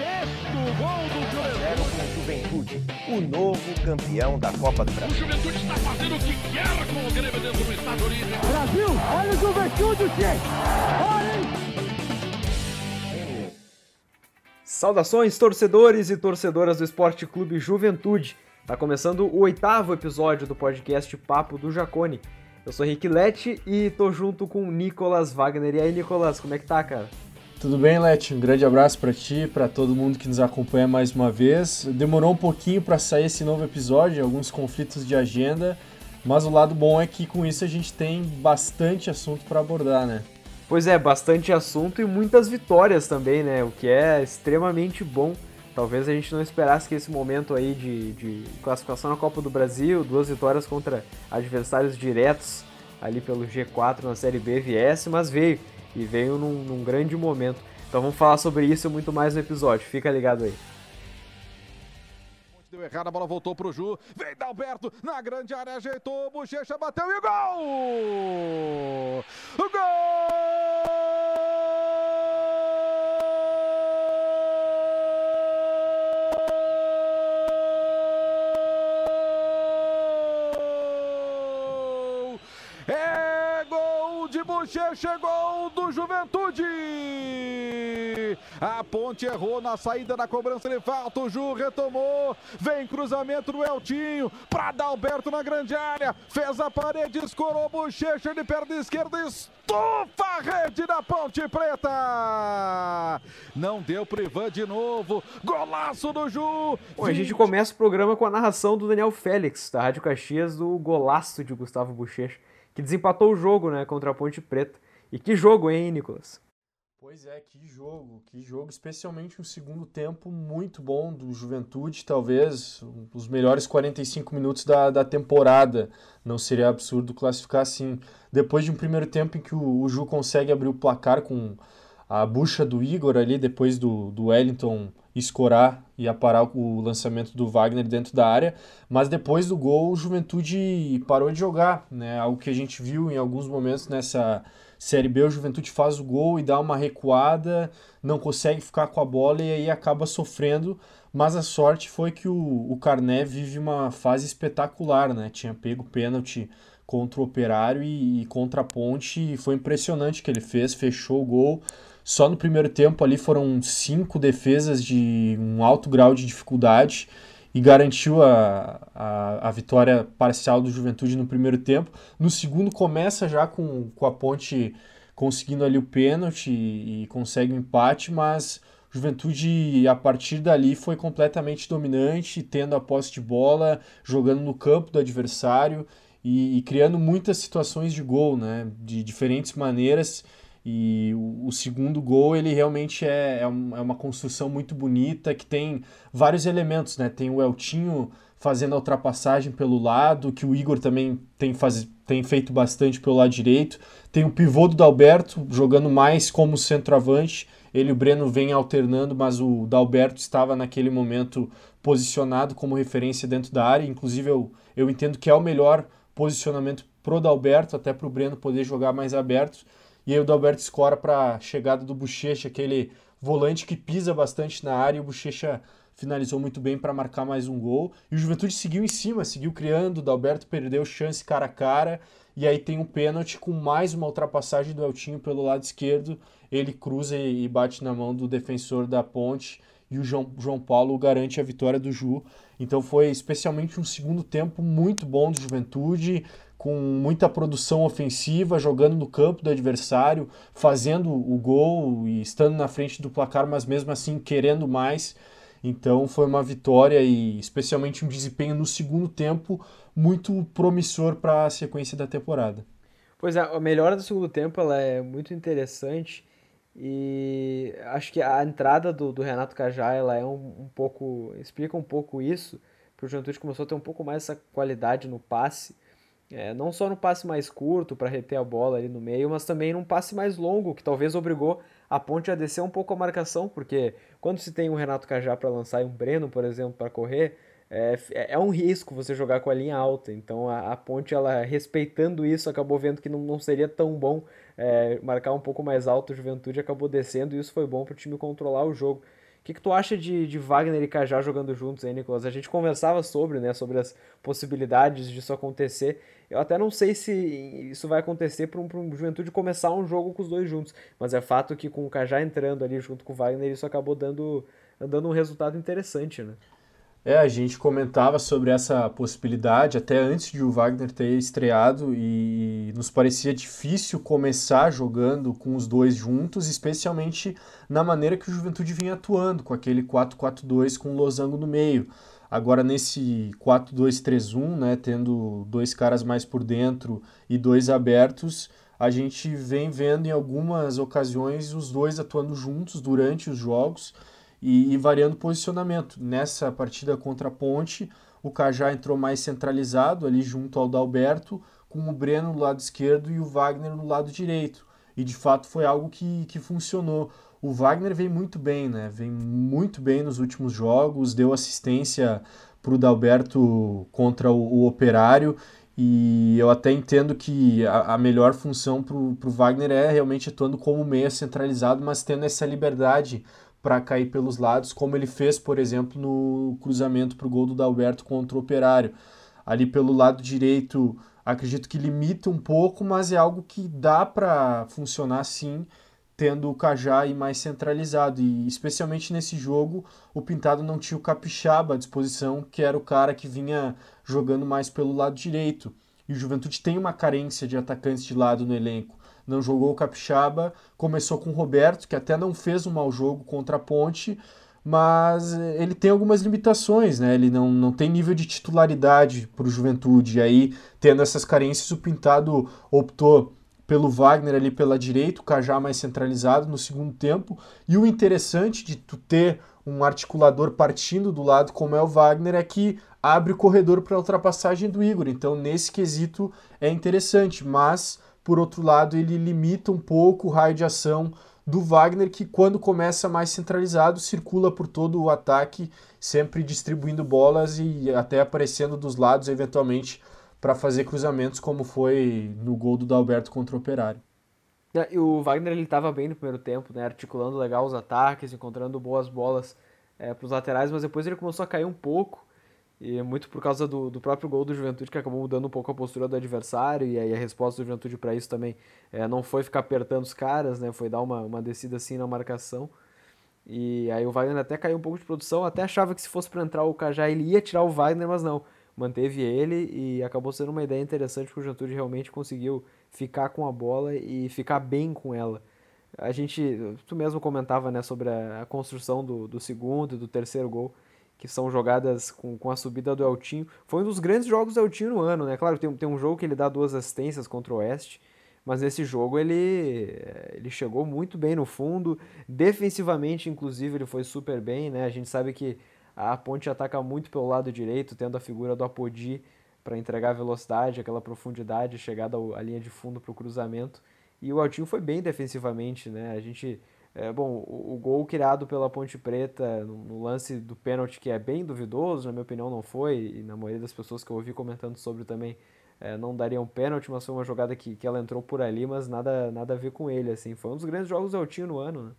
Sexto gol do Juventude. Juventude, o novo campeão da Copa do Brasil. O Juventude está fazendo o que quer com o Grêmio dentro do Estado Unido. Brasil, olha o Juventude, gente! Olha! Saudações, torcedores e torcedoras do Esporte Clube Juventude. Tá começando o oitavo episódio do podcast Papo do Jacone. Eu sou Rick Lete e tô junto com o Nicolas Wagner. E aí, Nicolas, como é que tá, cara? Tudo bem, Lete? Um grande abraço para ti, para todo mundo que nos acompanha mais uma vez. Demorou um pouquinho para sair esse novo episódio, alguns conflitos de agenda, mas o lado bom é que com isso a gente tem bastante assunto para abordar, né? Pois é, bastante assunto e muitas vitórias também, né? O que é extremamente bom. Talvez a gente não esperasse que esse momento aí de, de classificação na Copa do Brasil, duas vitórias contra adversários diretos ali pelo G4 na Série B viesse, mas veio. E veio num, num grande momento. Então vamos falar sobre isso e muito mais no episódio. Fica ligado aí. Deu errado, a bola voltou pro Ju. Vem Dalberto na grande área, ajeitou, Bochecha bateu e gol! Gol! É gol de Bochecha, gol do Juventude! A ponte errou na saída da cobrança de falta. O Ju retomou. Vem cruzamento do Eltinho. Para Dalberto na grande área. Fez a parede, escorou bochecha de perna esquerda. Estufa a rede da Ponte Preta. Não deu pro Ivan de novo. Golaço do Ju. Bom, a gente começa o programa com a narração do Daniel Félix, da Rádio Caxias, do golaço de Gustavo Bochecha, que desempatou o jogo né, contra a Ponte Preta. E que jogo, hein, Nicolas? Pois é, que jogo, que jogo, especialmente um segundo tempo muito bom do Juventude, talvez um, os melhores 45 minutos da, da temporada. Não seria absurdo classificar assim. Depois de um primeiro tempo em que o, o Ju consegue abrir o placar com a bucha do Igor ali, depois do, do Wellington escorar e aparar o lançamento do Wagner dentro da área, mas depois do gol o Juventude parou de jogar, né? Algo que a gente viu em alguns momentos nessa Série B, o Juventude faz o gol e dá uma recuada, não consegue ficar com a bola e aí acaba sofrendo. Mas a sorte foi que o, o Carné vive uma fase espetacular, né? Tinha pego pênalti contra o Operário e, e contra a Ponte. E foi impressionante o que ele fez, fechou o gol. Só no primeiro tempo ali foram cinco defesas de um alto grau de dificuldade e garantiu a, a, a, vitória parcial do Juventude no primeiro tempo. No segundo começa já com, com a Ponte conseguindo ali o pênalti e, e consegue o um empate, mas Juventude a partir dali foi completamente dominante, tendo a posse de bola, jogando no campo do adversário e, e criando muitas situações de gol, né, de diferentes maneiras. E o, o, segundo gol, ele realmente é, é, um, é, uma construção muito bonita, que tem vários elementos, né? Tem o Eltinho fazendo a ultrapassagem pelo lado, que o Igor também tem, faz, tem feito bastante pelo lado direito. Tem o pivô do Dalberto, jogando mais como centroavante. Ele e o Breno vêm alternando, mas o Dalberto estava naquele momento posicionado como referência dentro da área. Inclusive, eu, eu entendo que é o melhor posicionamento pro Dalberto, até para o Breno poder jogar mais aberto e aí o Dalberto escora para a chegada do Bochecha, aquele volante que pisa bastante na área. E o Bochecha finalizou muito bem para marcar mais um gol. E o Juventude seguiu em cima, seguiu criando. O Dalberto perdeu chance cara a cara. E aí tem um pênalti com mais uma ultrapassagem do Eltinho pelo lado esquerdo. Ele cruza e bate na mão do defensor da ponte. E o João, João Paulo garante a vitória do Ju. Então foi especialmente um segundo tempo muito bom do Juventude com muita produção ofensiva, jogando no campo do adversário, fazendo o gol e estando na frente do placar, mas mesmo assim querendo mais. Então foi uma vitória e especialmente um desempenho no segundo tempo muito promissor para a sequência da temporada. Pois é, a melhora do segundo tempo ela é muito interessante e acho que a entrada do, do Renato Cajá ela é um, um pouco explica um pouco isso, porque o Juventude começou a ter um pouco mais essa qualidade no passe é, não só no passe mais curto para reter a bola ali no meio, mas também num passe mais longo, que talvez obrigou a ponte a descer um pouco a marcação, porque quando se tem um Renato Cajá para lançar e um Breno, por exemplo, para correr, é, é, um risco você jogar com a linha alta. Então a, a ponte, ela respeitando isso, acabou vendo que não, não seria tão bom é, marcar um pouco mais alto. A juventude acabou descendo e isso foi bom para o time controlar o jogo. Que, que tu acha de, de Wagner e Cajá jogando juntos aí, Nicolas? A gente conversava sobre, né, sobre as possibilidades disso acontecer. Eu até não sei se isso vai acontecer para um, um Juventude começar um jogo com os dois juntos, mas é fato que com o Cajá entrando ali junto com o Wagner, isso acabou dando, dando um resultado interessante, né? É, a gente comentava sobre essa possibilidade até antes de o Wagner ter estreado e nos parecia difícil começar jogando com os dois juntos, especialmente na maneira que o Juventude vinha atuando, com aquele 4-4-2 com o Losango no meio. Agora nesse 4-2-3-1, né, tendo dois caras mais por dentro e dois abertos, a gente vem vendo em algumas ocasiões os dois atuando juntos durante os jogos e, e variando posicionamento. Nessa partida contra a Ponte, o Cajá entrou mais centralizado ali junto ao Dalberto, com o Breno no lado esquerdo e o Wagner no lado direito. E de fato foi algo que, que funcionou. O Wagner vem muito bem, né? Vem muito bem nos últimos jogos, deu assistência para o Dalberto contra o, o, Operário. E eu até entendo que a, a melhor função para o Wagner é realmente atuando como meia centralizado, mas tendo essa liberdade para cair pelos lados, como ele fez, por exemplo, no cruzamento para o gol do Dalberto contra o Operário. Ali pelo lado direito, acredito que limita um pouco, mas é algo que dá para funcionar sim, tendo o Cajá e mais centralizado. E especialmente nesse jogo, o Pintado não tinha o Capixaba à disposição, que era o cara que vinha jogando mais pelo lado direito. E o Juventude tem uma carência de atacantes de lado no elenco não jogou o Capixaba, começou com o Roberto, que até não fez um mau jogo contra a Ponte, mas ele tem algumas limitações, né? Ele não, não tem nível de titularidade para o Juventude. E aí, tendo essas carências, o Pintado optou pelo Wagner ali pela direita, o Cajá mais centralizado no segundo tempo. E o interessante de tu ter um articulador partindo do lado como é o Wagner é que abre o corredor para a ultrapassagem do Igor. Então, nesse quesito é interessante, mas por outro lado, ele limita um pouco o raio de ação do Wagner, que quando começa mais centralizado, circula por todo o ataque, sempre distribuindo bolas e até aparecendo dos lados, eventualmente, para fazer cruzamentos, como foi no gol do Dalberto contra o Operário. É, o Wagner ele estava bem no primeiro tempo, né, articulando legal os ataques, encontrando boas bolas é, para os laterais, mas depois ele começou a cair um pouco e muito por causa do, do próprio gol do Juventude, que acabou mudando um pouco a postura do adversário, e aí a resposta do Juventude para isso também é, não foi ficar apertando os caras, né? Foi dar uma, uma descida assim na marcação. E aí o Wagner até caiu um pouco de produção, até achava que se fosse para entrar o Cajá ele ia tirar o Wagner, mas não. Manteve ele e acabou sendo uma ideia interessante porque o Juventude realmente conseguiu ficar com a bola e ficar bem com ela. A gente, tu mesmo comentava né, sobre a, a construção do, do segundo e do terceiro gol que são jogadas com, com a subida do Eltinho. Foi um dos grandes jogos do Eltinho no ano, né? Claro, tem, tem um jogo que ele dá duas assistências contra o Oeste, mas nesse jogo ele, ele chegou muito bem no fundo. Defensivamente, inclusive, ele foi super bem, né? A gente sabe que a Ponte ataca muito pelo lado direito, tendo a figura do Apodi para entregar velocidade, aquela profundidade, chegada à linha de fundo para o cruzamento. E o Eltinho foi bem defensivamente, né? A gente é, bom, o, o, gol criado pela Ponte Preta no, no, lance do pênalti, que é bem duvidoso, na minha opinião não foi, e na maioria das pessoas que eu ouvi comentando sobre também é, não daria um pênalti, mas foi uma jogada que, que ela entrou por ali, mas nada, nada a ver com ele, assim. Foi um dos grandes jogos do Eltinho no ano, né?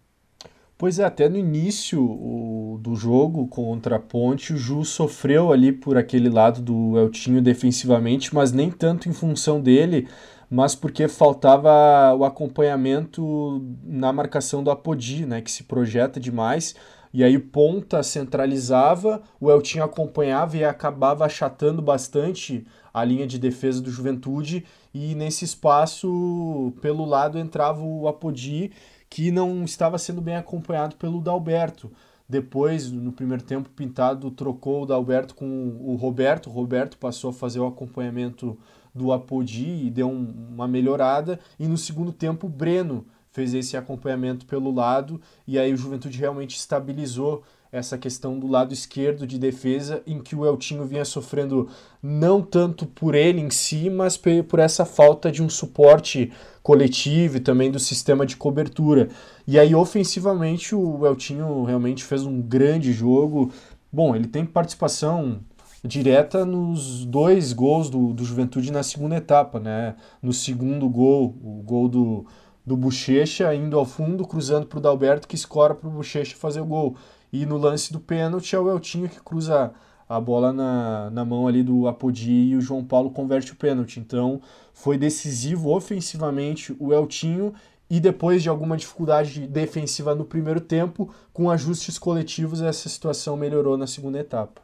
Pois é, até no início o, do jogo contra a Ponte, o Ju sofreu ali por aquele lado do Eltinho defensivamente, mas nem tanto em função dele, mas porque faltava o acompanhamento na marcação do Apodi, né, que se projeta demais. E aí ponta centralizava, o Eltinho acompanhava e acabava achatando bastante a linha de defesa do Juventude e nesse espaço pelo lado entrava o Apodi que não estava sendo bem acompanhado pelo Dalberto. Depois, no primeiro tempo, Pintado trocou o Dalberto com o Roberto. O Roberto passou a fazer o acompanhamento do Apodi e deu um, uma melhorada. E no segundo tempo, o Breno fez esse acompanhamento pelo lado e aí o Juventude realmente estabilizou essa questão do lado esquerdo de defesa, em que o Eltinho vinha sofrendo não tanto por ele em si, mas por essa falta de um suporte coletivo e também do sistema de cobertura. E aí, ofensivamente, o Eltinho realmente fez um grande jogo. Bom, ele tem participação direta nos dois gols do, do Juventude na segunda etapa, né? No segundo gol, o gol do, do Bochecha indo ao fundo, cruzando para o Dalberto, que escora para o Bochecha fazer o gol. E no lance do pênalti é o Eltinho que cruza a bola na, na mão ali do Apodi e o João Paulo converte o pênalti. Então foi decisivo ofensivamente o Eltinho e depois de alguma dificuldade defensiva no primeiro tempo, com ajustes coletivos, essa situação melhorou na segunda etapa.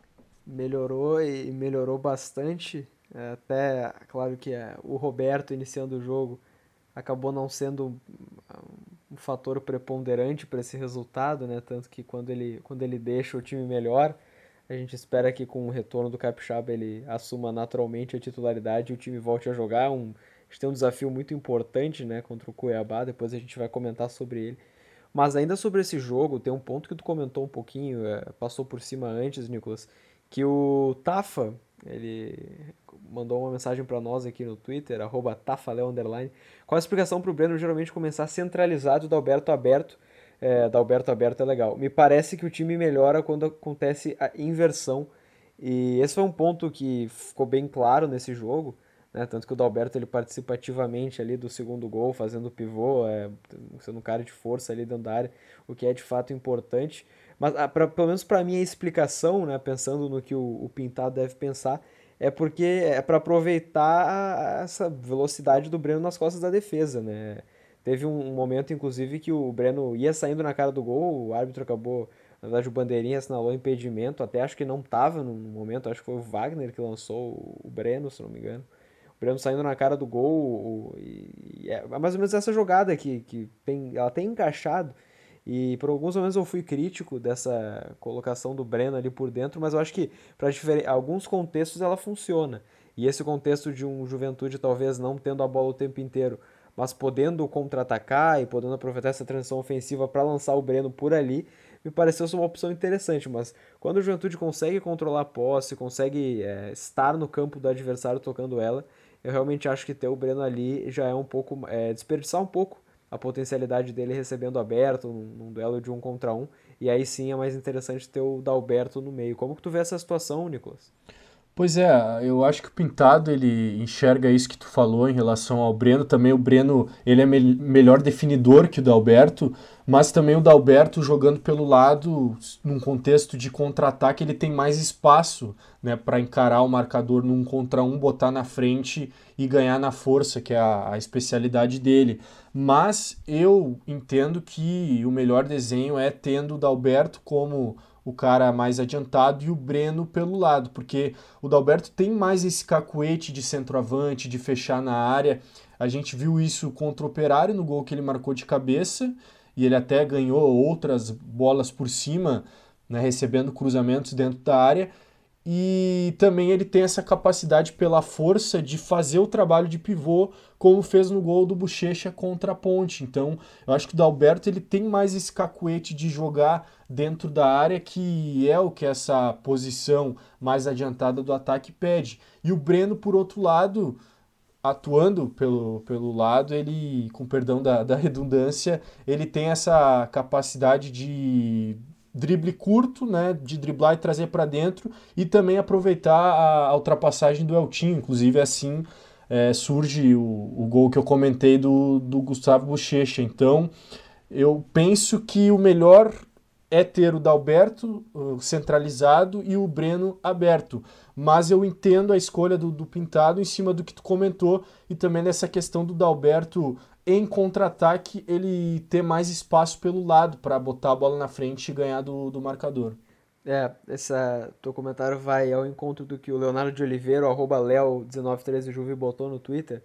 Melhorou e melhorou bastante. É, até, claro que é, o Roberto iniciando o jogo acabou não sendo um, um fator preponderante para esse resultado, né? Tanto que quando ele, quando ele deixa o time melhor, a gente espera que com o retorno do Capixaba ele assuma naturalmente a titularidade e o time volte a jogar. Um, a gente tem um desafio muito importante né, contra o Cuiabá, depois a gente vai comentar sobre ele. Mas ainda sobre esse jogo, tem um ponto que tu comentou um pouquinho, é, passou por cima antes, Nicolas, que o Tafa, ele mandou uma mensagem para nós aqui no Twitter, arroba Tafaleo, underline, qual a explicação para o Breno geralmente começar centralizado do Alberto aberto, é, da Alberto aberto é legal. Me parece que o time melhora quando acontece a inversão, e esse foi um ponto que ficou bem claro nesse jogo, né? Tanto que o Dalberto ele participa ativamente ali do segundo gol, fazendo pivô, é, sendo um cara de força ali dentro da área, o que é de fato importante. Mas a, pra, pelo menos para mim a explicação, né, pensando no que o, o Pintado deve pensar, é porque é para aproveitar essa velocidade do Breno nas costas da defesa, né? Teve um, um momento, inclusive, que o Breno ia saindo na cara do gol, o árbitro acabou na verdade, o Bandeirinha assinalou impedimento, até acho que não estava no momento, acho que foi o Wagner que lançou o Breno, se não me engano. O Breno saindo na cara do gol. E é mais ou menos essa jogada que, que tem, ela tem encaixado. E por alguns momentos eu fui crítico dessa colocação do Breno ali por dentro, mas eu acho que para alguns contextos ela funciona. E esse contexto de um Juventude talvez não tendo a bola o tempo inteiro, mas podendo contra-atacar e podendo aproveitar essa transição ofensiva para lançar o Breno por ali, me pareceu ser uma opção interessante. Mas quando o Juventude consegue controlar a posse, consegue é, estar no campo do adversário tocando ela, eu realmente acho que ter o Breno ali já é um pouco. É, desperdiçar um pouco a potencialidade dele recebendo aberto num, duelo de um contra um. E aí sim é mais interessante ter o Dalberto no meio. Como que tu vê essa situação, Nicolas? Pois é, eu acho que o Pintado ele enxerga isso que tu falou em relação ao Breno. Também o Breno ele é me melhor definidor que o Dalberto, mas também o Dalberto jogando pelo lado, num contexto de contra-ataque, ele tem mais espaço né, para encarar o marcador num contra um, botar na frente e ganhar na força, que é a, a especialidade dele. Mas eu entendo que o melhor desenho é tendo o Dalberto como o cara mais adiantado e o Breno pelo lado, porque o Dalberto tem mais esse cacuete de centroavante, de fechar na área. A gente viu isso contra o Operário no gol que ele marcou de cabeça e ele até ganhou outras bolas por cima, né, recebendo cruzamentos dentro da área e também ele tem essa capacidade pela força de fazer o trabalho de pivô, como fez no gol do Bochecha contra a Ponte. Então, eu acho que o Dalberto ele tem mais esse cacuete de jogar dentro da área, que é o que essa posição mais adiantada do ataque pede. E o Breno, por outro lado, atuando pelo, pelo lado, ele, com perdão da, da redundância, ele tem essa capacidade de drible curto, né, de driblar e trazer para dentro e também aproveitar a, a, ultrapassagem do Eltinho, inclusive assim é, surge o, o gol que eu comentei do, do Gustavo Bochecha. Então, eu penso que o melhor é ter o Dalberto centralizado e o Breno aberto. Mas eu entendo a escolha do, do, Pintado em cima do que tu comentou e também dessa questão do Dalberto em contra-ataque ele ter mais espaço pelo lado para botar a bola na frente e ganhar do, do marcador. É, esse teu comentário vai ao encontro do que o Leonardo de Oliveira, arroba Leo1913 Juve, botou no Twitter.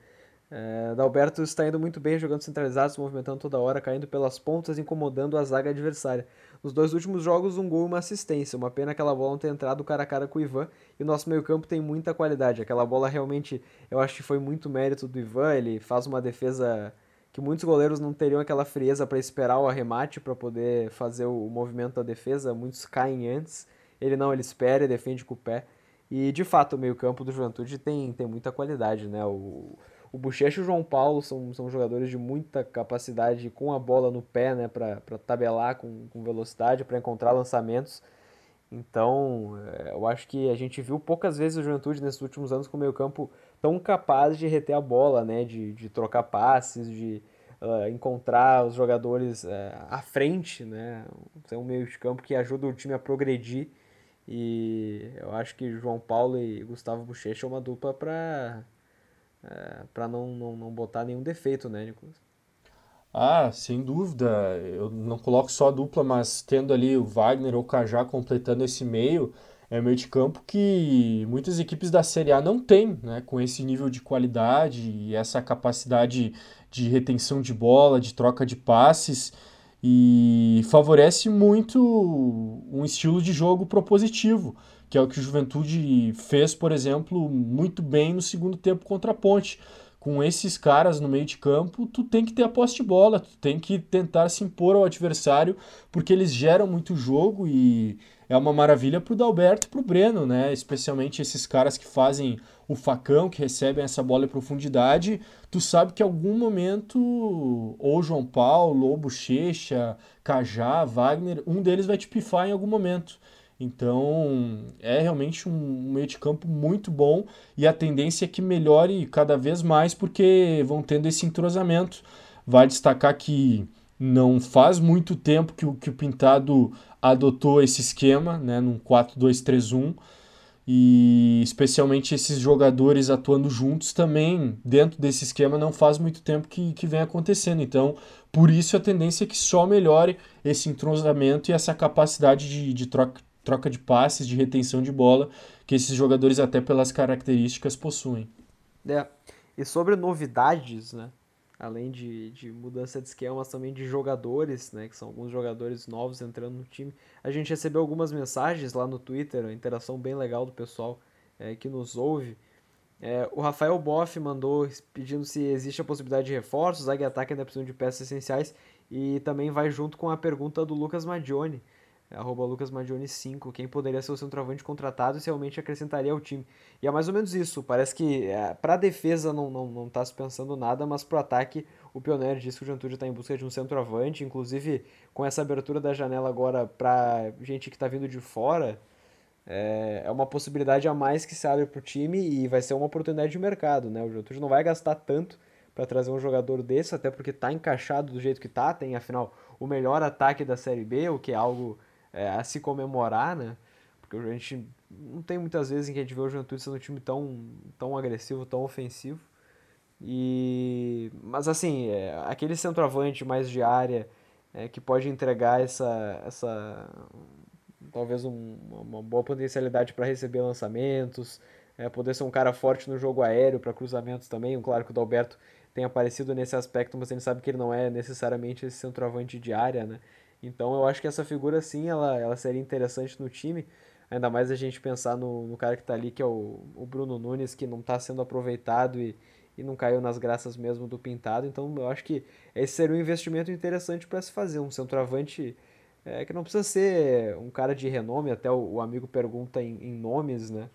É, Dalberto está indo muito bem jogando centralizado, se movimentando toda hora, caindo pelas pontas, incomodando a zaga adversária. Nos dois últimos jogos, um gol e uma assistência. Uma pena aquela bola não ter entrado cara a cara com o Ivan. E o nosso meio-campo tem muita qualidade. Aquela bola realmente, eu acho que foi muito mérito do Ivan. Ele faz uma defesa que muitos goleiros não teriam aquela frieza para esperar o arremate para poder fazer o movimento da defesa, muitos caem antes. Ele não, ele espera e defende com o pé. E de fato, o meio-campo do Juventude tem, tem muita qualidade, né? O, o Bochecha e o João Paulo são, são jogadores de muita capacidade com a bola no pé, né? Para tabelar com, com velocidade, para encontrar lançamentos. Então, é, eu acho que a gente viu poucas vezes o Juventude nesses últimos anos com o meio-campo tão capaz de reter a bola, né? De, de trocar passes, de uh, encontrar os jogadores uh, à frente, né? Ter um meio de campo que ajuda o time a progredir. E eu acho que João Paulo e Gustavo Bochecha é uma dupla para uh, para não, não, não botar nenhum defeito, né, Nicolas? Ah, sem dúvida. Eu não coloco só a dupla, mas tendo ali o Wagner ou o Cajá completando esse meio, é meio de campo que muitas equipes da Série A não têm, né? Com esse nível de qualidade e essa capacidade de retenção de bola, de troca de passes e favorece muito um estilo de jogo propositivo, que é o que o Juventude fez, por exemplo, muito bem no segundo tempo contra a Ponte. Com esses caras no meio de campo, tu tem que ter a posse de bola, tu tem que tentar se impor ao adversário, porque eles geram muito jogo e é uma maravilha para o Dalberto e para o Breno, né? Especialmente esses caras que fazem o facão, que recebem essa bola em profundidade. Tu sabe que em algum momento, ou João Paulo, ou Bochecha, Cajá, Wagner, um deles vai te pifar em algum momento. Então é realmente um meio de campo muito bom e a tendência é que melhore cada vez mais porque vão tendo esse entrosamento. Vale destacar que não faz muito tempo que o, que o Pintado adotou esse esquema, né, num 4-2-3-1, e especialmente esses jogadores atuando juntos também dentro desse esquema não faz muito tempo que, que vem acontecendo. Então, por isso a tendência é que só melhore esse entrosamento e essa capacidade de, de troca, troca de passes, de retenção de bola, que esses jogadores, até pelas características, possuem. É. E sobre novidades, né? Além de, de mudança de esquema, mas também de jogadores, né, que são alguns jogadores novos entrando no time. A gente recebeu algumas mensagens lá no Twitter, uma interação bem legal do pessoal é, que nos ouve. É, o Rafael Boff mandou pedindo se existe a possibilidade de reforços, Zague Ataque ainda precisam de peças essenciais, e também vai junto com a pergunta do Lucas Maggione, arroba lucasmagione5, quem poderia ser o centroavante contratado se realmente acrescentaria ao time. E é mais ou menos isso, parece que é, para a defesa não, não, não tá se pensando nada, mas para o ataque o Pioneiro disse que o Juventude está em busca de um centroavante, inclusive com essa abertura da janela agora para gente que está vindo de fora, é, é uma possibilidade a mais que se abre para o time e vai ser uma oportunidade de mercado, né? O Juventude não vai gastar tanto para trazer um jogador desse, até porque está encaixado do jeito que está, tem afinal o melhor ataque da Série B, o que é algo é, a se comemorar, né? Porque a gente não tem muitas vezes em que a gente vê o Juventude sendo um time tão, tão agressivo, tão ofensivo. E mas assim, é, aquele centroavante mais de área é, que pode entregar essa essa talvez um, uma boa potencialidade para receber lançamentos, é, poder ser um cara forte no jogo aéreo para cruzamentos também. Claro que o Dalberto tem aparecido nesse aspecto, mas a gente sabe que ele não é necessariamente esse centroavante de área, né? Então eu acho que essa figura sim, ela, ela seria interessante no time. Ainda mais a gente pensar no, no cara que está ali, que é o, o Bruno Nunes, que não está sendo aproveitado e, e não caiu nas graças mesmo do pintado. Então eu acho que esse seria um investimento interessante para se fazer. Um centroavante é, que não precisa ser um cara de renome, até o, o amigo pergunta em, em, nomes, né?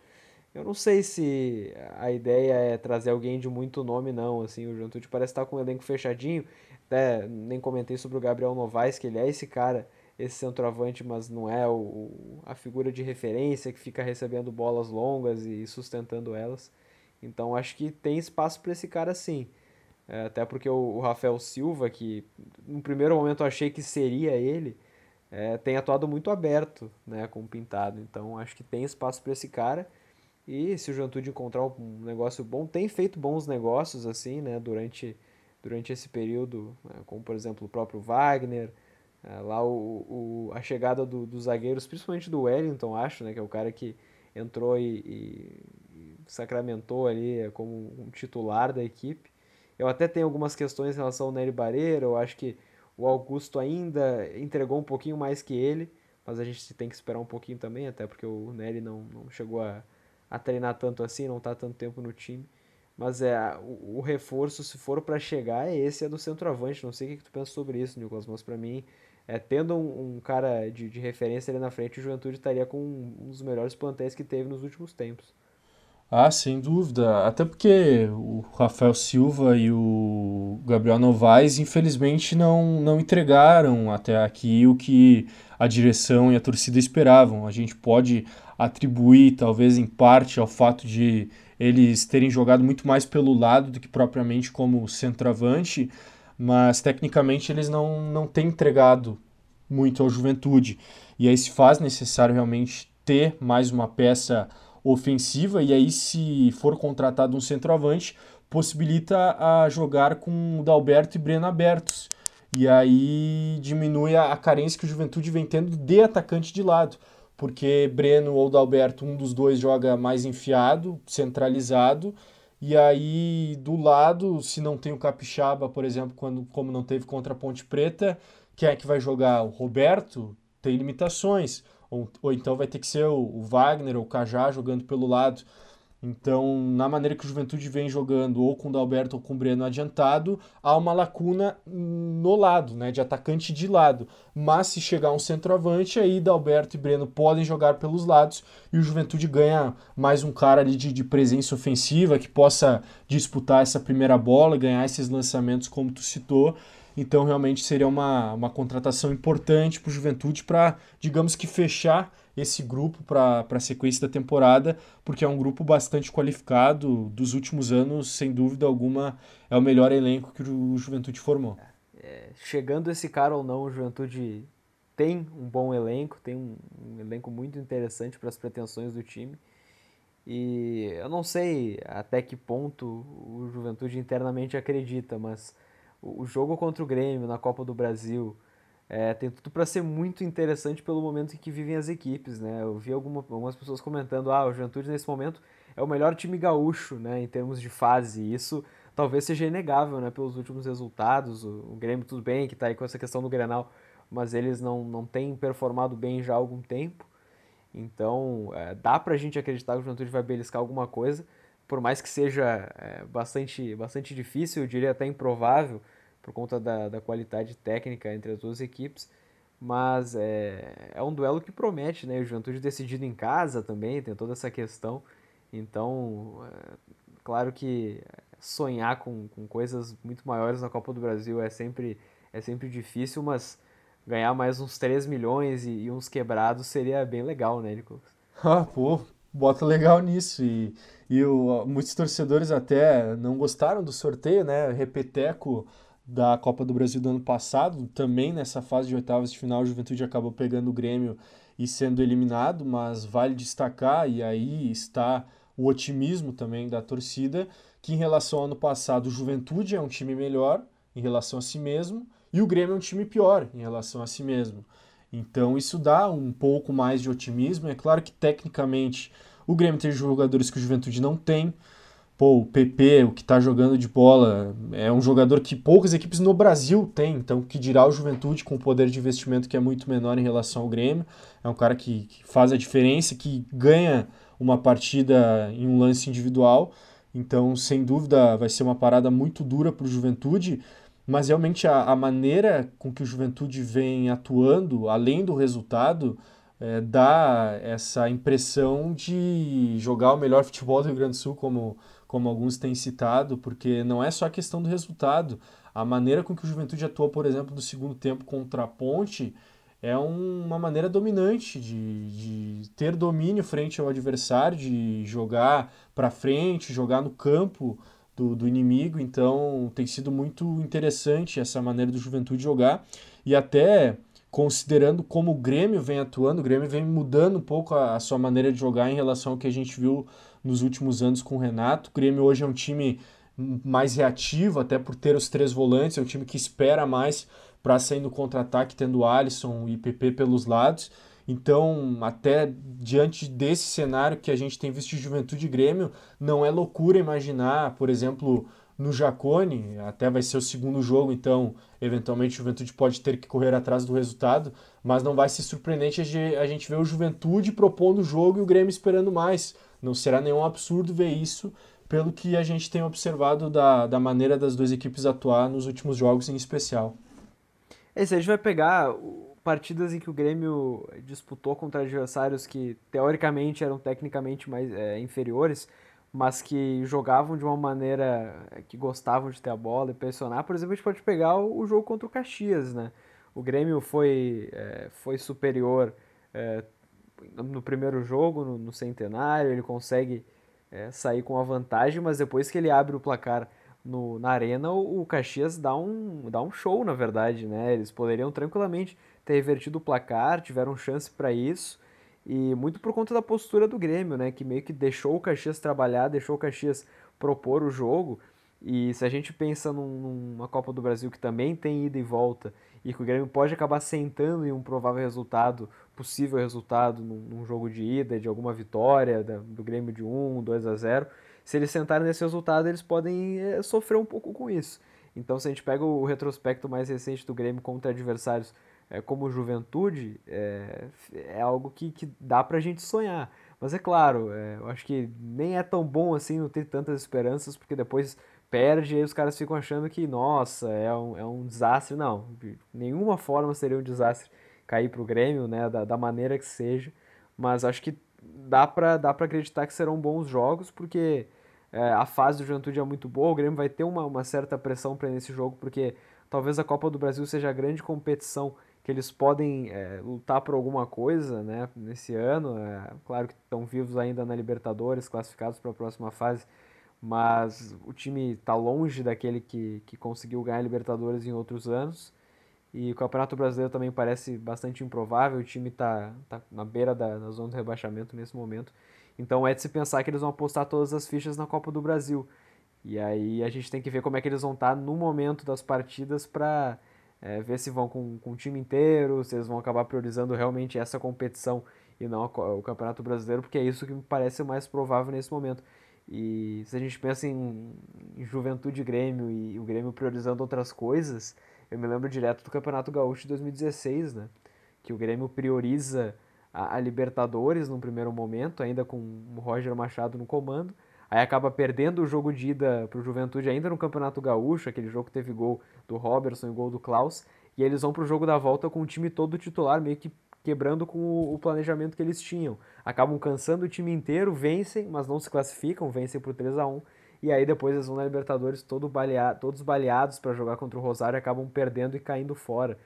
Eu não sei se a ideia é trazer alguém de muito nome, não. Assim, o Juventude parece estar com um elenco fechadinho. Até nem comentei sobre o Gabriel Novaes, que ele é esse cara, esse centroavante, mas não é o, a figura de referência que fica recebendo bolas longas e sustentando elas. Então acho que tem espaço para esse cara sim. É, até porque o, o, Rafael Silva, que no primeiro momento eu achei que seria ele, é, tem atuado muito aberto né, com o Pintado. Então acho que tem espaço para esse cara. E se o Juventude encontrar um negócio bom, tem feito bons negócios assim, né, durante durante esse período, né, como por exemplo o próprio Wagner, é, lá o, o, a chegada do, dos zagueiros, principalmente do Wellington, acho, né, que é o cara que entrou e, e, e sacramentou ali como um titular da equipe. Eu até tenho algumas questões em relação ao Nery Bareira, eu acho que o Augusto ainda entregou um pouquinho mais que ele, mas a gente tem que esperar um pouquinho também, até porque o Nery não, não chegou a, a treinar tanto assim, não está tanto tempo no time. Mas é, o, o reforço, se for para chegar, é esse é do centroavante. Não sei o que, que tu pensa sobre isso, Nicolas, mas para mim, é, tendo um, um cara de, de, referência ali na frente, o Juventude estaria com um dos melhores plantéis que teve nos últimos tempos. Ah, sem dúvida. Até porque o Rafael Silva e o Gabriel Novaes, infelizmente, não, não entregaram até aqui o que a direção e a torcida esperavam. A gente pode atribuir, talvez em parte, ao fato de eles terem jogado muito mais pelo lado do que propriamente como centroavante, mas tecnicamente eles não, não têm entregado muito ao Juventude. E aí se faz necessário realmente ter mais uma peça ofensiva, e aí se for contratado um centroavante, possibilita a jogar com o Dalberto e Breno abertos. E aí diminui a, a carência que o Juventude vem tendo de atacante de lado porque Breno ou Dalberto, um dos dois joga mais enfiado, centralizado, e aí do lado, se não tem o Capixaba, por exemplo, quando, como não teve contra a Ponte Preta, quem é que vai jogar? O Roberto tem limitações, ou, ou então vai ter que ser o, o Wagner ou o Cajá jogando pelo lado. Então, na maneira que o Juventude vem jogando, ou com o Dalberto ou com o Breno adiantado, há uma lacuna no lado, né, de atacante de lado. Mas se chegar um centroavante, aí Dalberto e Breno podem jogar pelos lados e o Juventude ganha mais um cara ali de, de presença ofensiva que possa disputar essa primeira bola, ganhar esses lançamentos, como tu citou. Então, realmente seria uma, uma contratação importante para o Juventude para, digamos que, fechar esse grupo para a sequência da temporada, porque é um grupo bastante qualificado. Dos últimos anos, sem dúvida alguma, é o melhor elenco que o Juventude formou. É, chegando esse cara ou não, o Juventude tem um bom elenco, tem um, um elenco muito interessante para as pretensões do time. E eu não sei até que ponto o Juventude internamente acredita, mas o jogo contra o Grêmio na Copa do Brasil é, tem tudo para ser muito interessante pelo momento em que vivem as equipes, né? Eu vi alguma, algumas pessoas comentando, ah, o Juventude nesse momento é o melhor time gaúcho, né, em termos de fase. E isso talvez seja inegável, né, pelos últimos resultados. O, o Grêmio tudo bem que está aí com essa questão do Grenal, mas eles não, não têm performado bem já há algum tempo. Então, é, dá para a gente acreditar que o Juventude vai beliscar alguma coisa, por mais que seja é, bastante, bastante difícil, eu diria até improvável, por conta da, da qualidade técnica entre as duas equipes. Mas é, é um duelo que promete, né? O Juventude decidido em casa também, tem toda essa questão. Então, é, claro que sonhar com, com coisas muito maiores na Copa do Brasil é sempre, é sempre difícil, mas ganhar mais uns 3 milhões e, e uns quebrados seria bem legal, né, Nicolas? Ah, pô, bota legal nisso. E, e o, muitos torcedores até não gostaram do sorteio, né? Repeteco da Copa do Brasil do ano passado, também nessa fase de oitavas de final, o Juventude acabou pegando o Grêmio e sendo eliminado, mas vale destacar, e aí está o otimismo também da torcida, que em relação ao ano passado, o Juventude é um time melhor em relação a si mesmo, e o Grêmio é um time pior em relação a si mesmo. Então isso dá um pouco mais de otimismo. É claro que tecnicamente o Grêmio tem jogadores que o Juventude não tem, Pô, o PP, o que está jogando de bola, é um jogador que poucas equipes no Brasil têm, então que dirá o Juventude com o poder de investimento que é muito menor em relação ao Grêmio. É um cara que, que faz a diferença, que ganha uma partida em um lance individual. Então, sem dúvida, vai ser uma parada muito dura para o Juventude, mas realmente a, a, maneira com que o Juventude vem atuando, além do resultado, é, dá essa impressão de jogar o melhor futebol do Rio Grande do Sul, como como alguns têm citado, porque não é só a questão do resultado. A maneira com que o Juventude atuou, por exemplo, no segundo tempo contra a Ponte, é um, uma maneira dominante de, de ter domínio frente ao adversário, de jogar para frente, jogar no campo do, do inimigo. Então tem sido muito interessante essa maneira do Juventude jogar e até considerando como o Grêmio vem atuando, o Grêmio vem mudando um pouco a, a, sua maneira de jogar em relação ao que a gente viu nos últimos anos com o Renato. O Grêmio hoje é um time mais reativo, até por ter os três volantes, é um time que espera mais para sair no contra-ataque, tendo Alisson e PP pelos lados. Então, até diante desse cenário que a gente tem visto de Juventude e Grêmio, não é loucura imaginar, por exemplo, no Jacone, até vai ser o segundo jogo, então eventualmente o Juventude pode ter que correr atrás do resultado, mas não vai ser surpreendente a gente ver o Juventude propondo o jogo e o Grêmio esperando mais. Não será nenhum absurdo ver isso, pelo que a gente tem observado da, da maneira das duas equipes atuar nos últimos jogos em especial. É, se a gente vai pegar partidas em que o Grêmio disputou contra adversários que teoricamente eram tecnicamente mais é, inferiores, mas que jogavam de uma maneira que gostavam de ter a bola e pressionar. Por exemplo, a gente pode pegar o, jogo contra o Caxias, né? O Grêmio foi, é, foi superior é, no primeiro jogo, no, no Centenário, ele consegue é, sair com a vantagem, mas depois que ele abre o placar no, na arena, o, o Caxias dá um, dá um show, na verdade, né? Eles poderiam tranquilamente ter revertido o placar, tiveram chance para isso, e muito por conta da postura do Grêmio, né? Que meio que deixou o Caxias trabalhar, deixou o Caxias propor o jogo. E se a gente pensa num, numa Copa do Brasil que também tem ida e volta, e que o Grêmio pode acabar sentando em um provável resultado, possível resultado num, num jogo de ida, de alguma vitória da, do Grêmio de 1, 2 a 0, se eles sentarem nesse resultado, eles podem é, sofrer um pouco com isso. Então, se a gente pega o retrospecto mais recente do Grêmio contra adversários é, como Juventude, é, é algo que, que dá pra gente sonhar. Mas é claro, é, eu acho que nem é tão bom assim não ter tantas esperanças, porque depois perde e os caras ficam achando que, nossa, é um, é um desastre. Não, de nenhuma forma seria um desastre cair pro Grêmio, né, da, da maneira que seja. Mas acho que dá pra, dá acreditar que serão bons jogos, porque é, a fase do Juventude é muito boa, o Grêmio vai ter uma, uma certa pressão para nesse jogo, porque talvez a Copa do Brasil seja a grande competição que eles podem é, lutar por alguma coisa né, nesse ano. É, claro que estão vivos ainda na Libertadores, classificados para a próxima fase, mas o time está longe daquele que, que conseguiu ganhar Libertadores em outros anos. E o Campeonato Brasileiro também parece bastante improvável, o time está tá na beira da, da zona do rebaixamento nesse momento. Então é de se pensar que eles vão apostar todas as fichas na Copa do Brasil. E aí a gente tem que ver como é que eles vão estar no momento das partidas para é, ver se vão com, com o time inteiro, se eles vão acabar priorizando realmente essa competição e não o Campeonato Brasileiro, porque é isso que me parece mais provável nesse momento. E se a gente pensa em, em Juventude Grêmio e o Grêmio priorizando outras coisas, eu me lembro direto do Campeonato Gaúcho de 2016, né? Que o Grêmio prioriza a, a Libertadores num primeiro momento, ainda com o Roger Machado no comando. Aí acaba perdendo o jogo de ida para o Juventude ainda no Campeonato Gaúcho, aquele jogo que teve gol do Robertson e gol do Klaus. E eles vão para o jogo da volta com o time todo titular, meio que quebrando com o planejamento que eles tinham. Acabam cansando o time inteiro, vencem, mas não se classificam, vencem por 3 a 1 E aí depois eles vão na Libertadores todo balea todos baleados para jogar contra o Rosário acabam perdendo e caindo fora.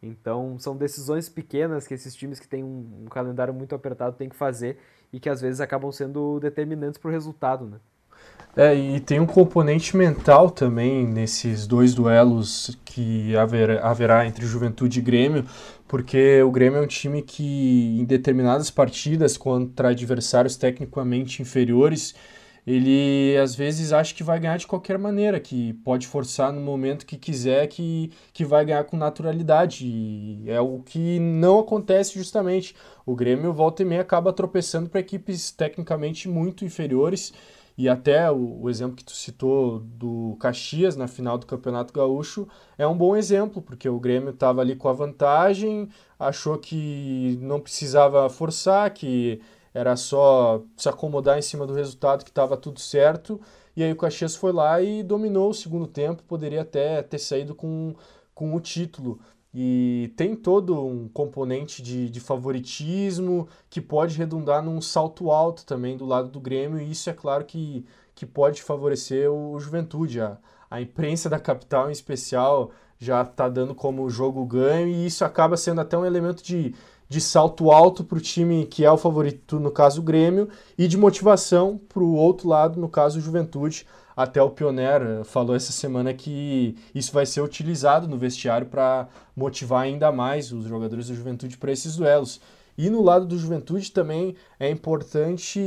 Então, são decisões pequenas que esses times que têm um, um calendário muito apertado têm que fazer e que às vezes acabam sendo determinantes para o resultado, né? É, e tem um componente mental também nesses dois duelos que haver, haverá entre Juventude e Grêmio, porque o Grêmio é um time que, em determinadas partidas contra adversários tecnicamente inferiores, ele às vezes acha que vai ganhar de qualquer maneira, que pode forçar no momento que quiser, que, que vai ganhar com naturalidade. E é o que não acontece justamente. O Grêmio volta e meia acaba tropeçando para equipes tecnicamente muito inferiores. E até o, o, exemplo que tu citou do Caxias na final do Campeonato Gaúcho é um bom exemplo, porque o Grêmio estava ali com a vantagem, achou que não precisava forçar, que era só se acomodar em cima do resultado que estava tudo certo. E aí o Caxias foi lá e dominou o segundo tempo, poderia até ter saído com, com o título. E tem todo um componente de, de favoritismo que pode redundar num salto alto também do lado do Grêmio, e isso é claro que, que pode favorecer o, o Juventude. A, a imprensa da capital, em especial, já está dando como jogo ganho, e isso acaba sendo até um elemento de, de salto alto para o time que é o favorito, no caso o Grêmio, e de motivação para o outro lado, no caso o Juventude. Até o Pioneer eh, falou essa semana que isso vai ser utilizado no vestiário para motivar ainda mais os jogadores do Juventude para esses duelos. E no lado do Juventude também é importante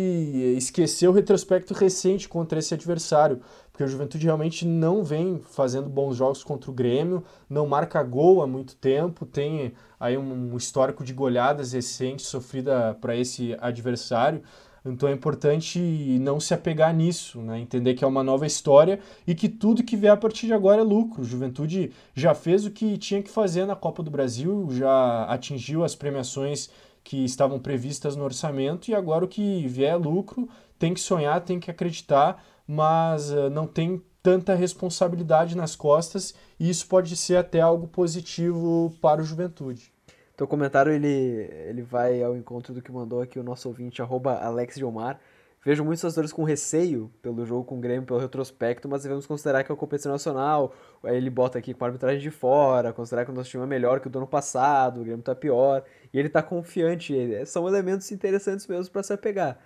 esquecer o retrospecto recente contra esse adversário, porque o Juventude realmente não vem fazendo bons jogos contra o Grêmio, não marca gol há muito tempo, tem aí um histórico de goleadas recentes sofrida para esse adversário. Então é importante não se apegar nisso, né? entender que é uma nova história e que tudo que vier a partir de agora é lucro. Juventude já fez o que tinha que fazer na Copa do Brasil, já atingiu as premiações que estavam previstas no orçamento e agora o que vier é lucro. Tem que sonhar, tem que acreditar, mas uh, não tem tanta responsabilidade nas costas e isso pode ser até algo positivo para o Juventude. Teu comentário ele, ele vai ao encontro do que mandou aqui o nosso ouvinte, arroba Alex Gilmar. Vejo muitos torcedores com receio pelo jogo com o Grêmio, pelo retrospecto, mas devemos considerar que é uma competição nacional. Aí ele bota aqui com a arbitragem de fora, considerar que o nosso time é melhor que o do ano passado, o Grêmio tá pior. E ele tá confiante. São elementos interessantes mesmo para se apegar.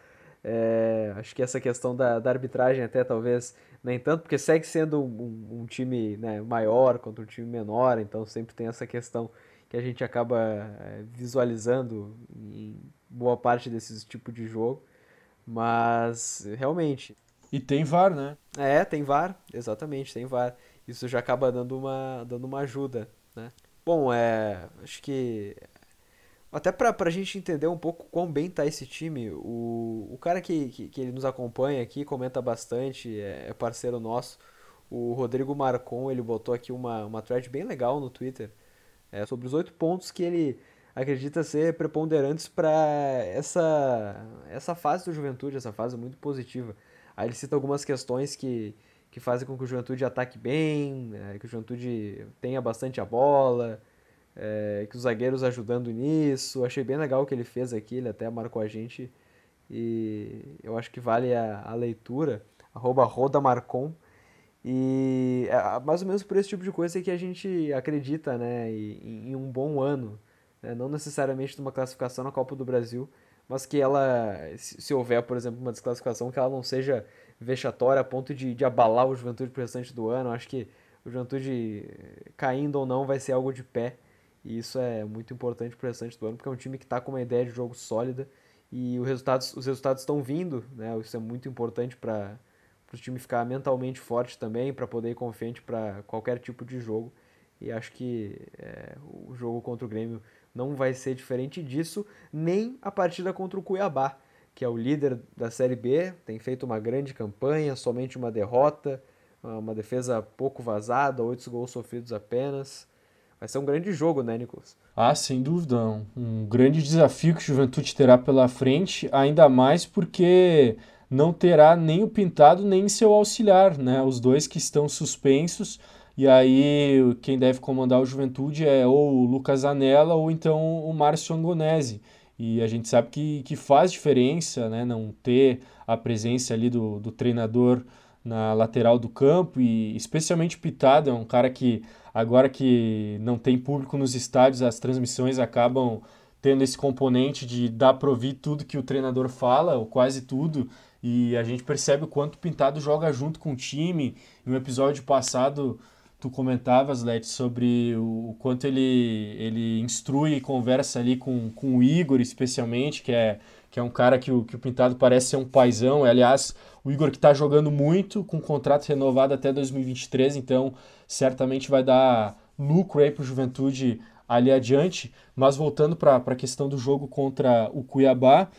É, acho que essa questão da, da, arbitragem até talvez nem tanto, porque segue sendo um, um time né, maior contra um time menor, então sempre tem essa questão que a gente acaba é, visualizando em boa parte desses tipos de jogo. Mas realmente. E tem VAR, né? É, tem VAR, exatamente, tem VAR. Isso já acaba dando uma, dando uma ajuda, né? Bom, é, acho que até para a gente entender um pouco quão bem tá esse time, o, o cara que, que, que ele nos acompanha aqui, comenta bastante, é, é, parceiro nosso, o Rodrigo Marcon, ele botou aqui uma, uma thread bem legal no Twitter é, sobre os oito pontos que ele acredita ser preponderantes para essa, essa fase do Juventude, essa fase muito positiva. Aí ele cita algumas questões que, que fazem com que o Juventude ataque bem, é, que o Juventude tenha bastante a bola, é, que os zagueiros ajudando nisso. Achei bem legal o que ele fez aqui, ele até marcou a gente e eu acho que vale a, a leitura, arroba rodamarcon. E é, mais ou menos por esse tipo de coisa que a gente acredita né, em, em um bom ano, né, não necessariamente numa classificação na Copa do Brasil, mas que ela, se, houver, por exemplo, uma desclassificação, que ela não seja vexatória a ponto de, de abalar o Juventude para o restante do ano. Acho que o Juventude, caindo ou não, vai ser algo de pé. E isso é muito importante para o restante do ano, porque é um time que está com uma ideia de jogo sólida e os resultados, os resultados estão vindo, né? Isso é muito importante para o time ficar mentalmente forte também, para poder ir confiante para qualquer tipo de jogo. E acho que é, o jogo contra o Grêmio não vai ser diferente disso, nem a partida contra o Cuiabá, que é o líder da Série B, tem feito uma grande campanha, somente uma derrota, uma defesa pouco vazada, oito gols sofridos apenas. Vai ser um grande jogo, né, Nicolas? Ah, sem dúvida. Um grande desafio que o Juventude terá pela frente, ainda mais porque não terá nem o Pintado nem seu auxiliar, né? Os dois que estão suspensos. E aí quem deve comandar o Juventude é ou o Lucas Anella ou então o Márcio Angonese. E a gente sabe que, que faz diferença né? não ter a presença ali do, do treinador na lateral do campo e especialmente Pitado é um cara que agora que não tem público nos estádios, as transmissões acabam tendo esse componente de dar para ouvir tudo que o treinador fala, ou quase tudo, e a gente percebe o quanto o Pintado joga junto com o time. Em um episódio passado, tu comentavas, Let, sobre o, quanto ele, ele instrui e conversa ali com, com o Igor, especialmente, que é, que é um cara que o, que o Pintado parece ser um paizão. Aliás, o Igor que está jogando muito, com contrato renovado até 2023, então certamente vai dar lucro aí para o Juventude ali adiante. Mas voltando para a questão do jogo contra o Cuiabá,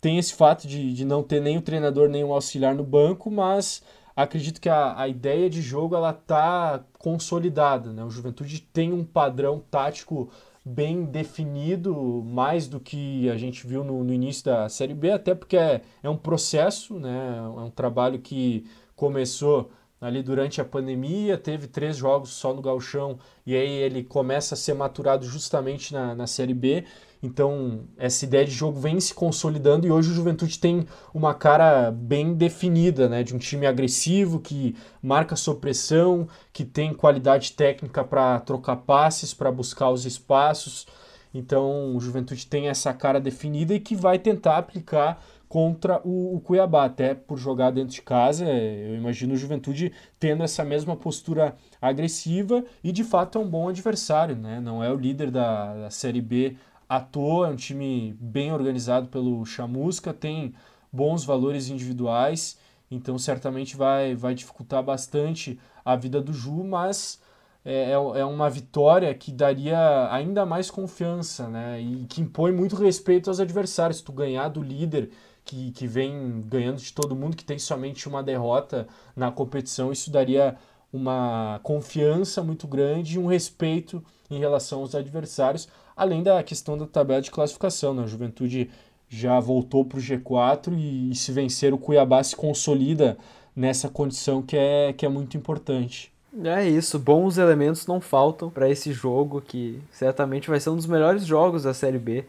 tem esse fato de, de não ter nem o treinador nem o auxiliar no banco, mas acredito que a, a ideia de jogo ela está consolidada. Né? O Juventude tem um padrão tático bem definido, mais do que a gente viu no, no início da Série B, até porque é, é um processo, né? é um trabalho que começou ali durante a pandemia, teve três jogos só no Galchão e aí ele começa a ser maturado justamente na, na Série B. Então, essa ideia de jogo vem se consolidando e hoje o Juventude tem uma cara bem definida, né? De um time agressivo que marca sua pressão, que tem qualidade técnica para trocar passes, para buscar os espaços. Então, o Juventude tem essa cara definida e que vai tentar aplicar contra o, o, Cuiabá, até por jogar dentro de casa. Eu imagino o Juventude tendo essa mesma postura agressiva e de fato é um bom adversário, né? Não é o líder da, da Série B à toa, é um time bem organizado pelo Chamusca, tem bons valores individuais, então certamente vai, vai dificultar bastante a vida do Ju, mas é, é, é uma vitória que daria ainda mais confiança, né? E que impõe muito respeito aos adversários. Tu ganhar do líder que, que vem ganhando de todo mundo, que tem somente uma derrota na competição, isso daria uma confiança muito grande e um respeito em relação aos adversários, além da questão da tabela de classificação. Né? A Juventude já voltou para o G4 e, e, se vencer o Cuiabá se consolida nessa condição que é, que é muito importante. É isso, bons elementos não faltam para esse jogo que certamente vai ser um dos melhores jogos da Série B.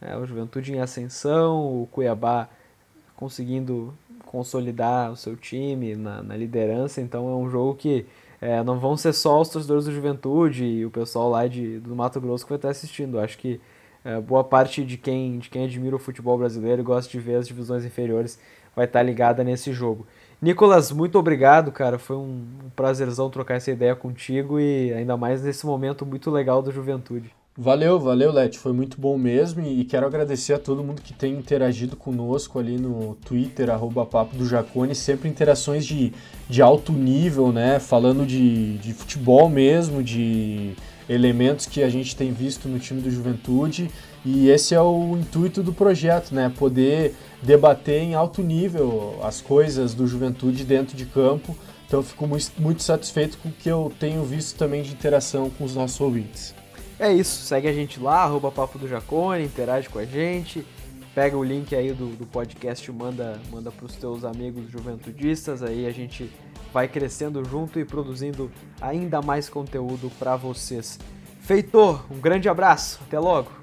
É, o Juventude em ascensão, o Cuiabá conseguindo consolidar o seu time na, na liderança, então é um jogo que é, não vão ser só os torcedores do Juventude e o pessoal lá de, do Mato Grosso que vai estar assistindo. Acho que é, boa parte de quem, de quem admira o futebol brasileiro e gosta de ver as divisões inferiores vai estar ligada nesse jogo. Nicolas, muito obrigado, cara. Foi um, prazerzão trocar essa ideia contigo e ainda mais nesse momento muito legal do Juventude. Valeu, valeu, Leti. Foi muito bom mesmo e quero agradecer a todo mundo que tem interagido conosco ali no Twitter, arroba Papo do Jacone, sempre interações de, de alto nível, né? Falando de, de futebol mesmo, de elementos que a gente tem visto no time do Juventude e esse é o intuito do projeto, né? Poder debater em alto nível as coisas do Juventude dentro de campo. Então fico muito satisfeito com o que eu tenho visto também de interação com os nossos ouvintes. É isso, segue a gente lá, arroba Papo do Jacone, interage com a gente, pega o link aí do, do podcast manda, manda os teus amigos juventudistas, aí a gente vai crescendo junto e produzindo ainda mais conteúdo para vocês. Feitor, um grande abraço, até logo!